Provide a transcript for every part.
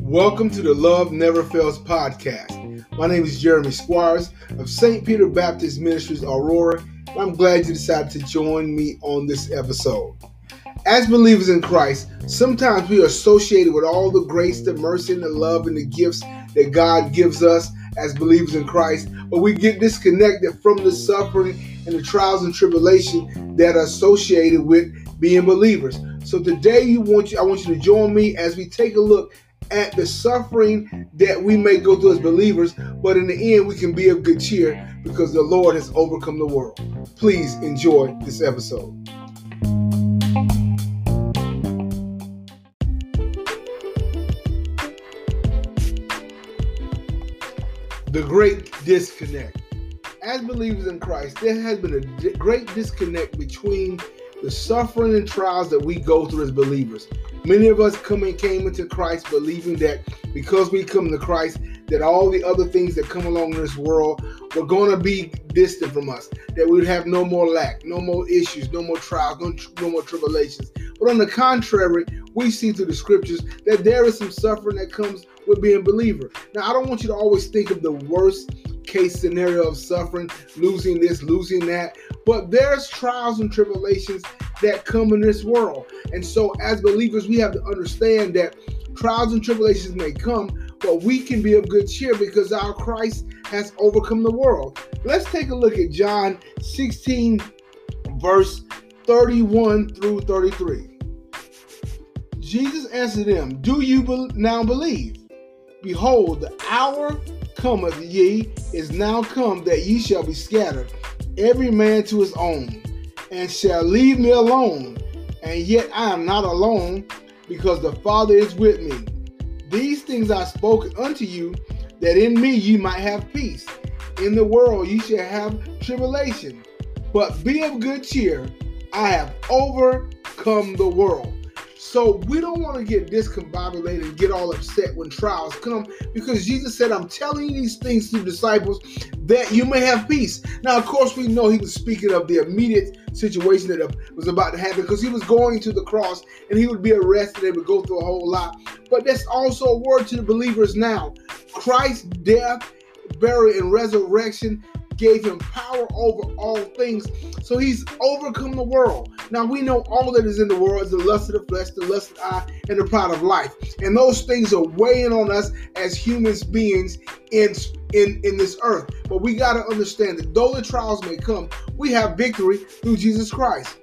Welcome to the Love Never Fails podcast. My name is Jeremy Squires of St. Peter Baptist Ministries, Aurora. And I'm glad you decided to join me on this episode. As believers in Christ, sometimes we are associated with all the grace, the mercy, and the love and the gifts that God gives us as believers in Christ, but we get disconnected from the suffering and the trials and tribulation that are associated with being believers. So today you want you I want you to join me as we take a look at the suffering that we may go through as believers, but in the end, we can be of good cheer because the Lord has overcome the world. Please enjoy this episode. The great disconnect. As believers in Christ, there has been a great disconnect between the suffering and trials that we go through as believers. Many of us come and came into Christ believing that because we come to Christ, that all the other things that come along in this world were going to be distant from us. That we would have no more lack, no more issues, no more trials, no, no more tribulations. But on the contrary, we see through the scriptures that there is some suffering that comes with being a believer. Now, I don't want you to always think of the worst case scenario of suffering, losing this, losing that. But there's trials and tribulations that come in this world. And so, as believers, we have to understand that trials and tribulations may come, but we can be of good cheer because our Christ has overcome the world. Let's take a look at John 16, verse 31 through 33. Jesus answered them, Do you now believe? Behold, the hour cometh ye is now come that ye shall be scattered, every man to his own, and shall leave me alone. And yet I am not alone, because the Father is with me. These things I spoke unto you, that in me ye might have peace. In the world ye shall have tribulation, but be of good cheer. I have overcome the world. So we don't want to get discombobulated and get all upset when trials come because Jesus said, I'm telling you these things to the disciples that you may have peace. Now, of course, we know he was speaking of the immediate situation that was about to happen because he was going to the cross and he would be arrested and would go through a whole lot. But that's also a word to the believers now. Christ's death, burial, and resurrection gave him power over all things. So he's overcome the world. Now we know all that is in the world is the lust of the flesh, the lust of the eye, and the pride of life. And those things are weighing on us as humans beings in in, in this earth. But we got to understand that though the trials may come, we have victory through Jesus Christ.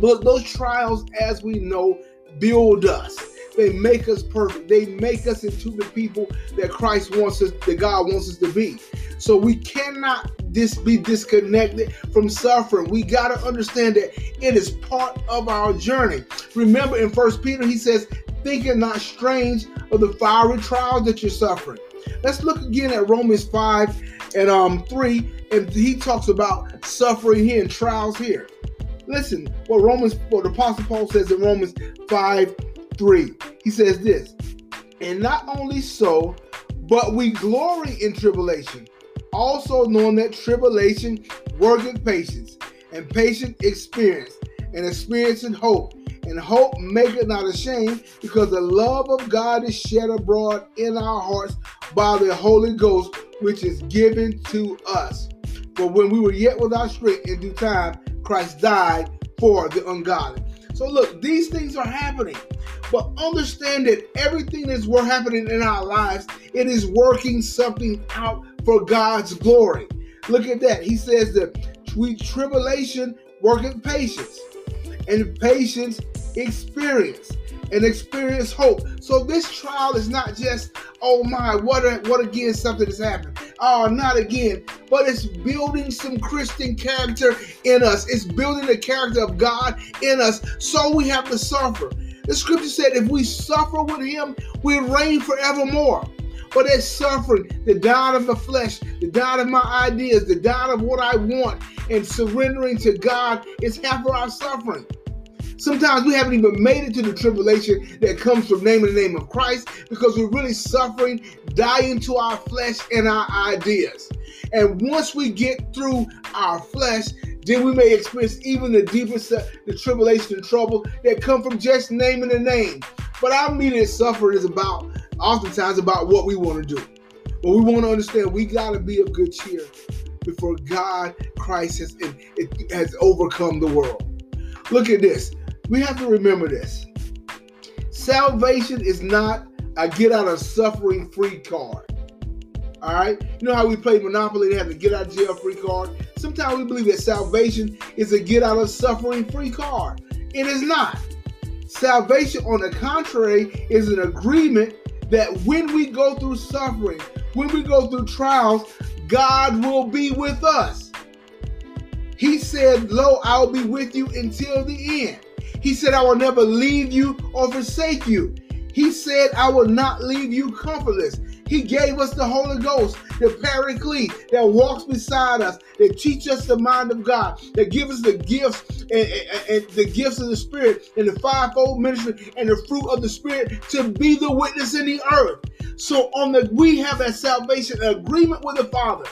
But those trials, as we know, build us. They make us perfect. They make us into the people that Christ wants us, that God wants us to be. So we cannot this be disconnected from suffering. We got to understand that it is part of our journey. Remember in First Peter, he says, thinking not strange of the fiery trials that you're suffering. Let's look again at Romans 5 and um 3, and he talks about suffering here and trials here. Listen, what Romans, what the Apostle Paul says in Romans 5 3. He says this, and not only so, but we glory in tribulation, also knowing that tribulation worketh patience, and patience experience, and experience and hope. And hope maketh not ashamed, because the love of God is shed abroad in our hearts by the Holy Ghost, which is given to us. For when we were yet without strength in due time, Christ died for the ungodly. So look, these things are happening. But understand that everything that's happening in our lives, it is working something out for God's glory. Look at that. He says that we tribulation working patience, and patience experience, and experience hope. So this trial is not just, oh my, what a, what again something has happened. Oh, not again. But it's building some Christian character in us. It's building the character of God in us. So we have to suffer. The scripture said, if we suffer with him, we reign forevermore. But it's suffering, the doubt of the flesh, the doubt of my ideas, the doubt of what I want, and surrendering to God is half of our suffering. Sometimes we haven't even made it to the tribulation that comes from naming the name of Christ because we're really suffering, dying to our flesh and our ideas. And once we get through our flesh, then we may experience even the deepest the tribulation and trouble that come from just naming the name. But our immediate suffering is about oftentimes about what we want to do. But we want to understand we gotta be of good cheer before God, Christ has has overcome the world. Look at this. We have to remember this. Salvation is not a get out of suffering free card. All right. You know how we play Monopoly and have a get out of jail free card? Sometimes we believe that salvation is a get out of suffering free card. It is not. Salvation, on the contrary, is an agreement that when we go through suffering, when we go through trials, God will be with us. He said, Lo, I'll be with you until the end. He said, I will never leave you or forsake you. He said, I will not leave you comfortless. He gave us the Holy Ghost, the Paraclete that walks beside us, that teach us the mind of God, that give us the gifts and, and, and, the gifts of the Spirit and the fivefold ministry and the fruit of the Spirit to be the witness in the earth. So on the we have a salvation agreement with the Father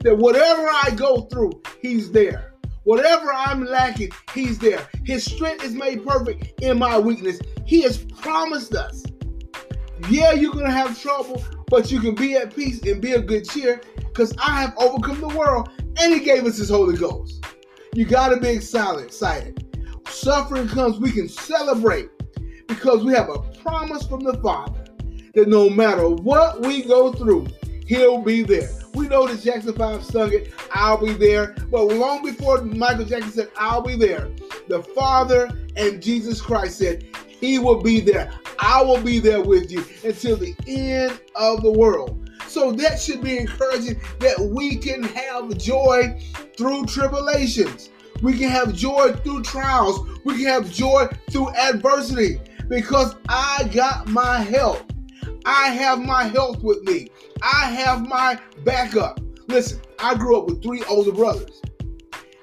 that whatever I go through, He's there. Whatever I'm lacking, He's there. His strength is made perfect in my weakness. He has promised us. Yeah, you're gonna have trouble, but you can be at peace and be of good cheer because I have overcome the world and He gave us His Holy Ghost. You gotta be excited. excited. Suffering comes, we can celebrate because we have a promise from the Father that no matter what we go through, He'll be there. Know that Jackson 5 sung it, I'll be there. But long before Michael Jackson said, I'll be there, the Father and Jesus Christ said, He will be there. I will be there with you until the end of the world. So that should be encouraging that we can have joy through tribulations. We can have joy through trials. We can have joy through adversity because I got my help. I have my health with me. I have my backup. Listen, I grew up with three older brothers.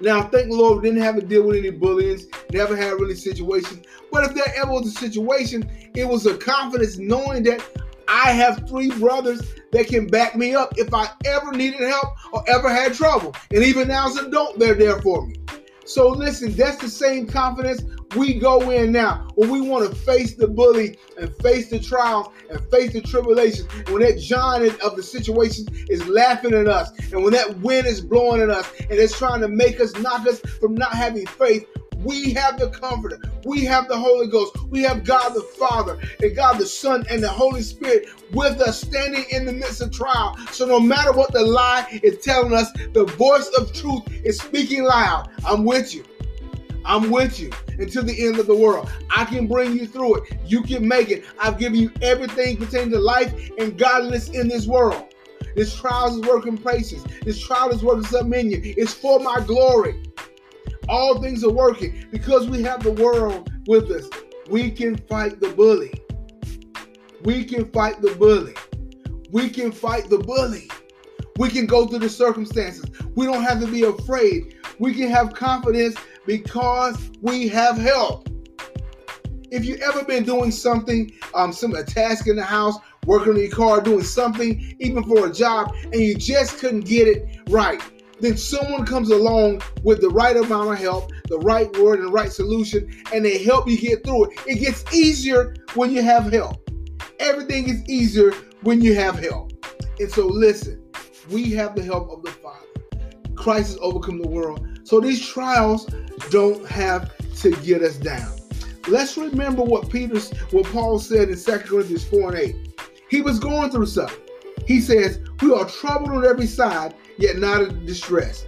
Now, thank the Lord, we didn't have to deal with any bullies, never had really situations. But if there ever was a situation, it was a confidence knowing that I have three brothers that can back me up if I ever needed help or ever had trouble. And even now as an adult, they're there for me. So listen, that's the same confidence we go in now when we want to face the bully and face the trials and face the tribulations. When that giant of the situation is laughing at us, and when that wind is blowing at us and it's trying to make us knock us from not having faith, we have the Comforter. We have the Holy Ghost. We have God the Father and God the Son and the Holy Spirit with us standing in the midst of trial. So no matter what the lie is telling us, the voice of truth is speaking loud. I'm with you. I'm with you until the end of the world. I can bring you through it. You can make it. I've given you everything pertaining to life and godliness in this world. This trial is working places. This trial is working something in you. It's for my glory. All things are working because we have the world with us. We can fight the bully. We can fight the bully. We can fight the bully. We can go through the circumstances. We don't have to be afraid. We can have confidence because we have help. If you ever been doing something, um, some a task in the house, working on your car, doing something, even for a job, and you just couldn't get it right, then someone comes along with the right amount of help, the right word, and the right solution, and they help you get through it. It gets easier when you have help. Everything is easier when you have help. And so, listen, we have the help of the Father. Christ has overcome the world. So these trials don't have to get us down. Let's remember what Peter's what Paul said in 2 Corinthians 4 and 8. He was going through something. He says, We are troubled on every side, yet not in distress.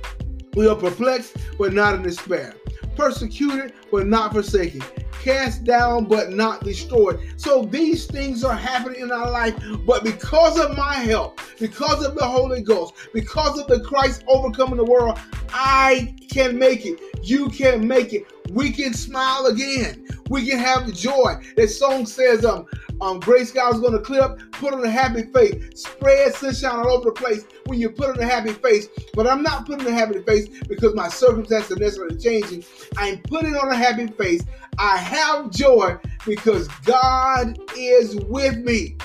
We are perplexed, but not in despair. Persecuted, but not forsaken. Cast down, but not destroyed. So these things are happening in our life, but because of my help, because of the Holy Ghost, because of the Christ overcoming the world, I can make it. You can make it. We can smile again. We can have joy. That song says, um, um, skies going to clear up, put on a happy face, spread sunshine all over the place when you put on a happy face. But I'm not putting a happy face because my circumstances are necessarily changing. I'm putting on a happy face. I have joy because God is with me.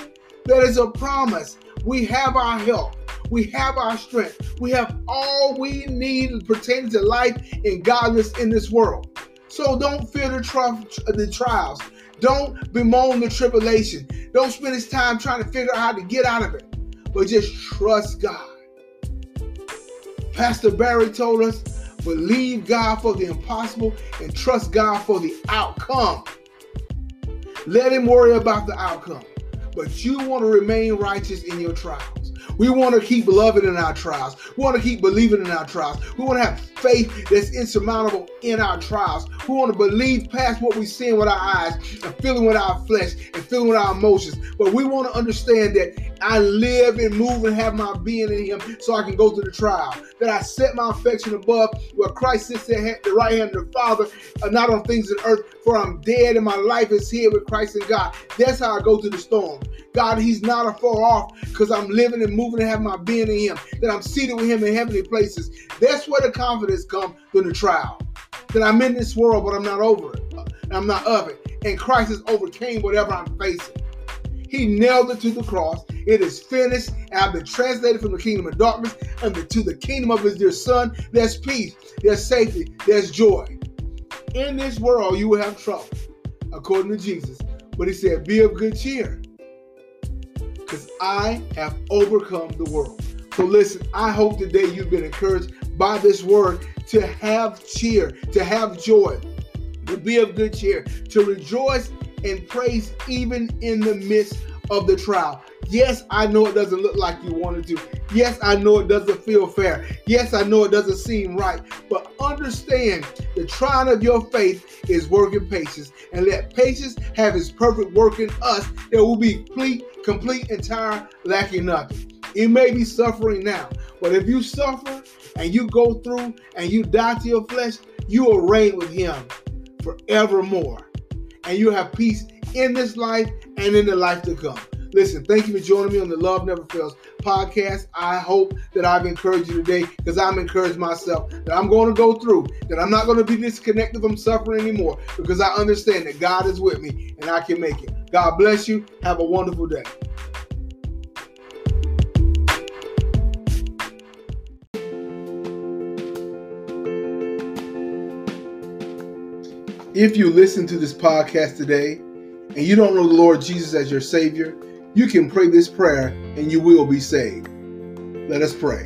That is a promise. We have our help. We have our strength. We have all we need pertaining to life and godliness in this world. So don't fear the, tri- the trials. Don't bemoan the tribulation. Don't spend his time trying to figure out how to get out of it. But just trust God. Pastor Barry told us, believe God for the impossible and trust God for the outcome. Let him worry about the outcome. But you want to remain righteous in your trials. We want to keep loving in our trials. We want to keep believing in our trials. We want to have faith that's insurmountable in our trials. We want to believe past what we see with our eyes and feeling with our flesh and feeling with our emotions. But we want to understand that I live and move and have my being in Him so I can go through the trial. That I set my affection above where Christ sits at the right hand of the Father, uh, not on things in earth, for I'm dead and my life is here with Christ and God. That's how I go through the storm. God, He's not a far off because I'm living and moving and have my being in Him. That I'm seated with Him in heavenly places. That's where the confidence comes through the trial. That I'm in this world, but I'm not over it. I'm not of it. And Christ has overcame whatever I'm facing. He nailed it to the cross. It is finished. And I've been translated from the kingdom of darkness to the kingdom of his dear son. There's peace, there's safety, there's joy. In this world, you will have trouble, according to Jesus. But he said, Be of good cheer, because I have overcome the world. So listen, I hope today you've been encouraged by this word to have cheer, to have joy, to be of good cheer, to rejoice and praise even in the midst of the trial. Yes, I know it doesn't look like you wanted to. Yes, I know it doesn't feel fair. Yes, I know it doesn't seem right. But understand the trying of your faith is working patience. And let patience have its perfect work in us that will be complete, complete, entire, lacking nothing. It may be suffering now, but if you suffer and you go through and you die to your flesh, you will reign with him forevermore. And you have peace in this life and in the life to come. Listen, thank you for joining me on the Love Never Fails podcast. I hope that I've encouraged you today because I'm encouraged myself that I'm going to go through, that I'm not going to be disconnected from suffering anymore because I understand that God is with me and I can make it. God bless you. Have a wonderful day. If you listen to this podcast today and you don't know the Lord Jesus as your Savior, you can pray this prayer and you will be saved. Let us pray.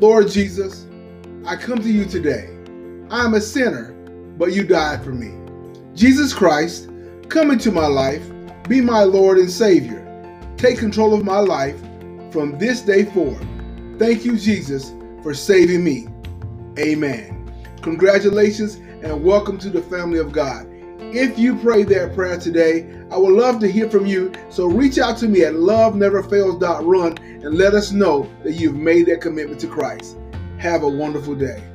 Lord Jesus, I come to you today. I am a sinner, but you died for me. Jesus Christ, come into my life, be my Lord and Savior. Take control of my life from this day forward. Thank you, Jesus, for saving me. Amen. Congratulations and welcome to the family of God. If you prayed that prayer today, I would love to hear from you. So reach out to me at loveneverfails.run and let us know that you've made that commitment to Christ. Have a wonderful day.